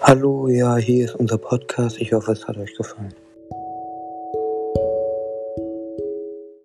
Hallo, ja, hier ist unser Podcast. Ich hoffe, es hat euch gefallen.